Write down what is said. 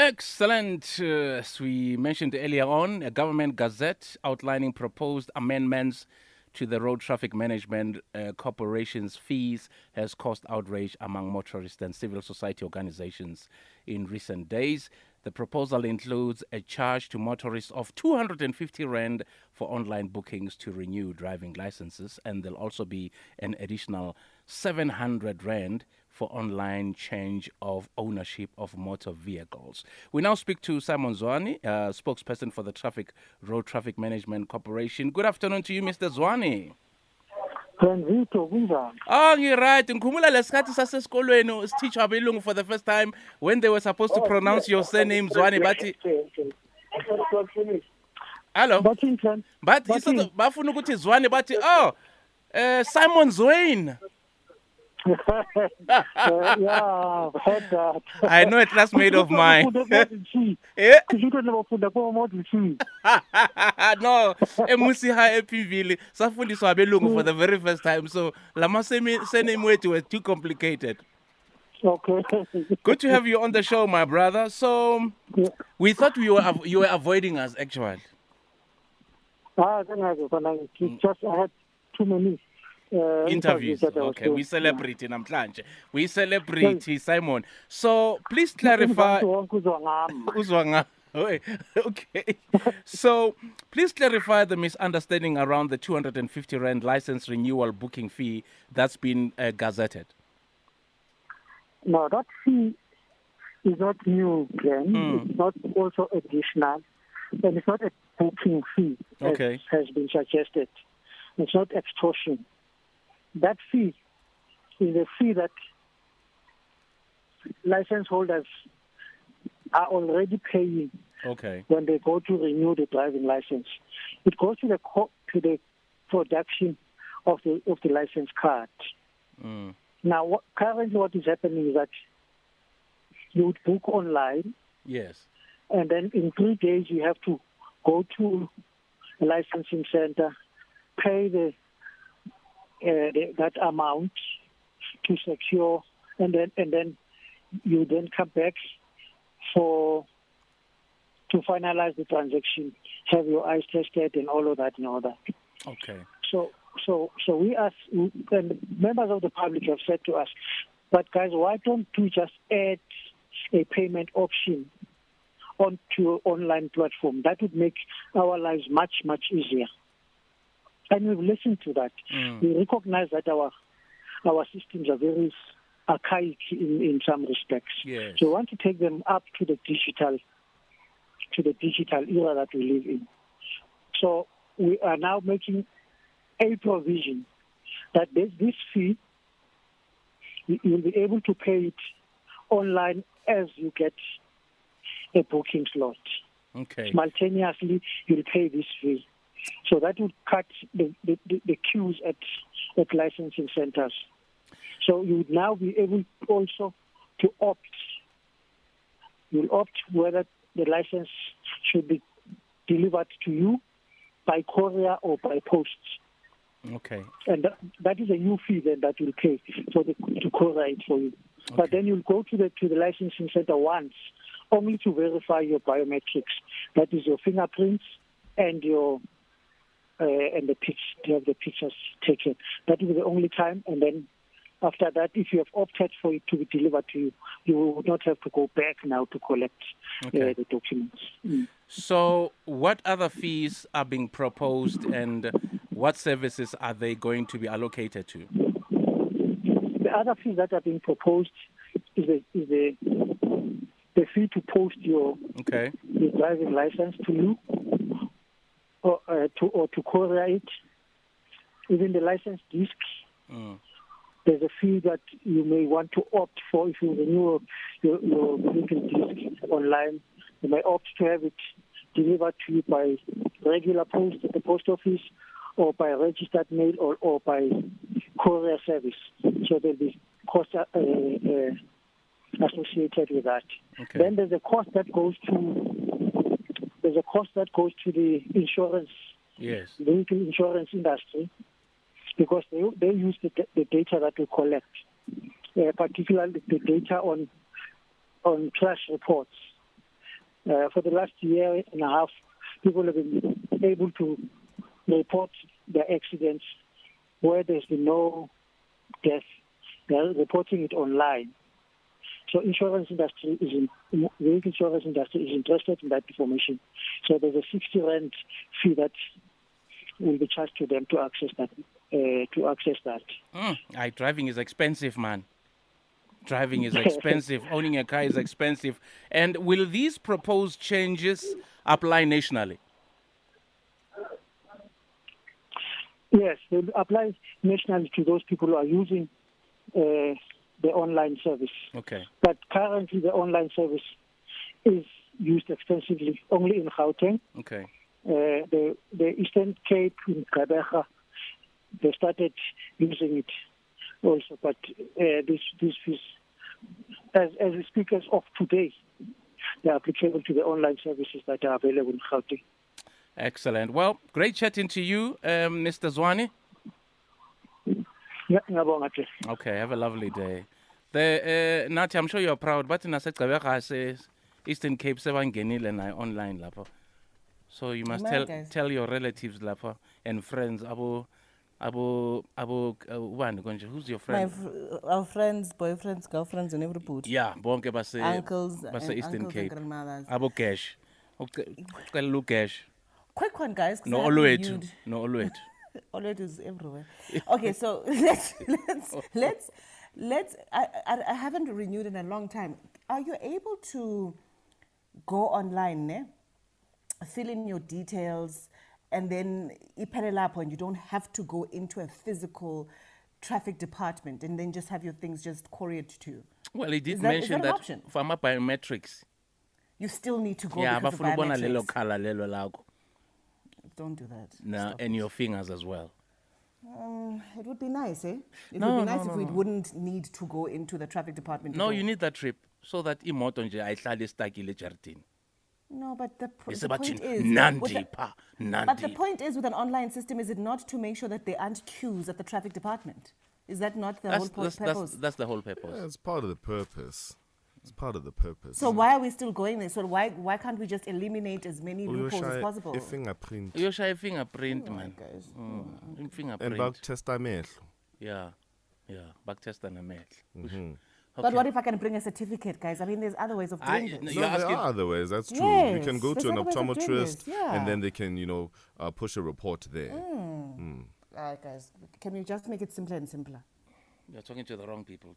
Excellent. Uh, as we mentioned earlier on, a government gazette outlining proposed amendments to the Road Traffic Management uh, Corporation's fees has caused outrage among motorists and civil society organizations in recent days. The proposal includes a charge to motorists of 250 Rand for online bookings to renew driving licenses, and there'll also be an additional 700 Rand for online change of ownership of motor vehicles. We now speak to Simon Zwane, uh, spokesperson for the Traffic Road Traffic Management Corporation. Good afternoon to you, Mr. Zwane. Benzito kunjani? Oh, ngiright. Ngikhumula lesikhathi sasesikolweni siteacher abelungu for the first time when they were supposed to pronounce your surname Zwane bathi hello but Bathini? isoto- bafuna ukuthi Zwane bathi oh uh, Simon Zwane. Uh, yeah, I've heard that. I know a classmate of mine. T. Eh? Kusho lebafunda kwa Model T. no emusi high epivili safundiswa abelungu for the very first time so lama surname wethu were too complicated Okay. good to have you on the show my brother so Yeah. we thought you were av- you were avoiding us actually Ah, kangazi khona ngithi just I had too many uh, interviews okay we celebrate namhlanje we celebrate simon so please clarify Umuntu wonke uzwa ngami. Uzwa nga- Oi, okay. So, please clarify the misunderstanding around the 250 Rand license renewal booking fee that's been uh, gazetted. No, that fee is not new, Glenn. Mm. It's not also additional. And it's not a booking fee, as Okay. has been suggested. It's not extortion. That fee is a fee that license holders are already paying Okay. when they go to renew the driving license. It goes to the co- to the production of the of the license card. Mm. Now, what, currently, what is happening is that you would book online, Yes. and then in three days you have to go to a licensing center, pay the, uh, the that amount to secure, and then and then you then come back for to finalize the transaction, have your eyes tested, and all of that and all that. Okay. So, so, so we ask, and members of the public have said to us, but guys, why don't you just add a payment option onto your online platform? That would make our lives much, much easier. And we've listened to that. Mm. We recognize that our our systems are very archaic in, in some respects. Yes. So we want to take them up to the digital to the digital era that we live in. So we are now making a provision that this, this fee you- you'll be able to pay it online as you get a booking slot. Okay. Simultaneously, you'll pay this fee. So that would cut the, the, the, queues at, at licensing centers. So you would now be able also to opt. You'll opt whether the license should be delivered to you by courier or by post. Okay. And that, that is a new fee then that you'll pay for the to courier it for you. But then you'll go to the to the licensing center once, only to verify your biometrics. That is your fingerprints and your uh, and the pics to have the pictures taken. That be the only time, and then after that, if you have opted for it to be delivered to you, you will not have to go back now to collect Okay. uh, the documents. Mm. So, what other fees are being proposed and what services are they going to be allocated to? The other fees that are being proposed is the is the the fee to post your Okay. the driving license to you or uh, to or to courier it. Even the license disc, Mm. there's a fee that you may want to opt for if you renew your, your vehicle disc online. You may opt to have it delivered to you by regular post at the post office or by registered mail or, or by courier service. So there'll be cost uh, uh, associated with that. Okay. Then there's a cost that goes to there's a cost that goes to the insurance Yes. vehicle insurance industry because they they use the, the data that we collect, uh, particularly the data on on crash reports. Uh, for the last year and a half, people have been able to report their accidents where there's been no death. They're reporting it online. So insurance industry is in, the insurance industry is interested in that information. So there's a 60 rand fee that will be charged to them to access that. Uh, to access that. Mm, aye, driving is expensive, man. Driving is expensive. Owning a car is expensive. And will these proposed changes apply nationally? Yes, they apply nationally to those people who are using uh, the online service. Okay. But currently, the online service is used extensively only in Gauteng. Okay. Uh, the the Eastern Cape in Gqeberha, they started using it also, but uh, this this is as as we speak as of today, they are applicable to the online services that are available in Gauteng. Excellent. Well, great chatting to you, um, Mr. Zwane. Yeah, ngiyabonga hle. Okay, have a lovely day. The uh, Nathi, I'm sure you're proud, but nasegqeberha se Eastern Cape sebangenile nayo online lapha. So you must tell tell your relatives lapha and friends abo abo abo uh, ubani konje who's your My friend? fr- our friends, boyfriends, girlfriends, and every boot. Yeah, bonke base Uncles base and Eastern uncles Cape. and grandmothers. Abo cash. Okay, ucela ucash. Quick one, guys. 'cause No I haven't olwethu, reviewed- no olwethu. Olwethu is everywhere. Okay, so let's oh. let's let's let's. I, I I haven't renewed in a long time. Are you able to go online, ne? fill in your details, and then iphelele lapho and you don't have to go into a physical traffic department and then just have your things just couriered to you? Well, he did Is that- mention that that, for ama biometrics. You still need to go Yeah, bafuna ubona lelo khala lelo lakho. Don't do that. Nah, Stop and it. your fingers as well. Um, it would be nice, eh? It No, would be nice no, if we no. wouldn't need to go into the traffic department. No, you need that trip so that imoto nje ayihlali estakile ejaridini. No, but the, pr- Bese the point is. with nandi the- pha, But the point is with an online system, is it not to make sure that there aren't queues at the traffic department? Is that not the That's, whole po- that's, that's, purpose? that's the whole purpose. Yeah, it's part of the purpose. It's part of the purpose. so why are we still going there? So why why can't we just eliminate as many loopholes as possible? a fingerprint uyoshaya ifingerprint Oh, man guys. Mm, and ifingerprint bakutesta amehlo. yeah yeah bakutesta namehlo But what if I can bring a certificate, guys? I mean, there's other ways of I- doing this. no, No, there are other ways. That's true. you can go to an other ways of doing optometrist, yeah. and then they can, you know, uh, push a report there. All right, guys. Can we just make it simpler and simpler? you're talking to the wrong people